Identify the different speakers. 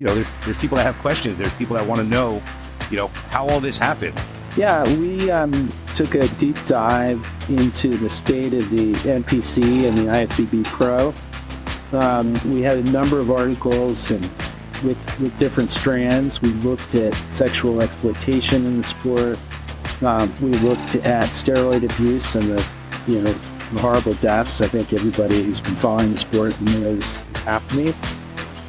Speaker 1: you know, there's, there's people that have questions. There's people that want to know, you know, how all this happened.
Speaker 2: Yeah, we um, took a deep dive into the state of the NPC and the IFBB Pro. Um, we had a number of articles and with, with different strands. We looked at sexual exploitation in the sport. Um, we looked at steroid abuse and the, you know, horrible deaths. I think everybody who's been following the sport knows is happening.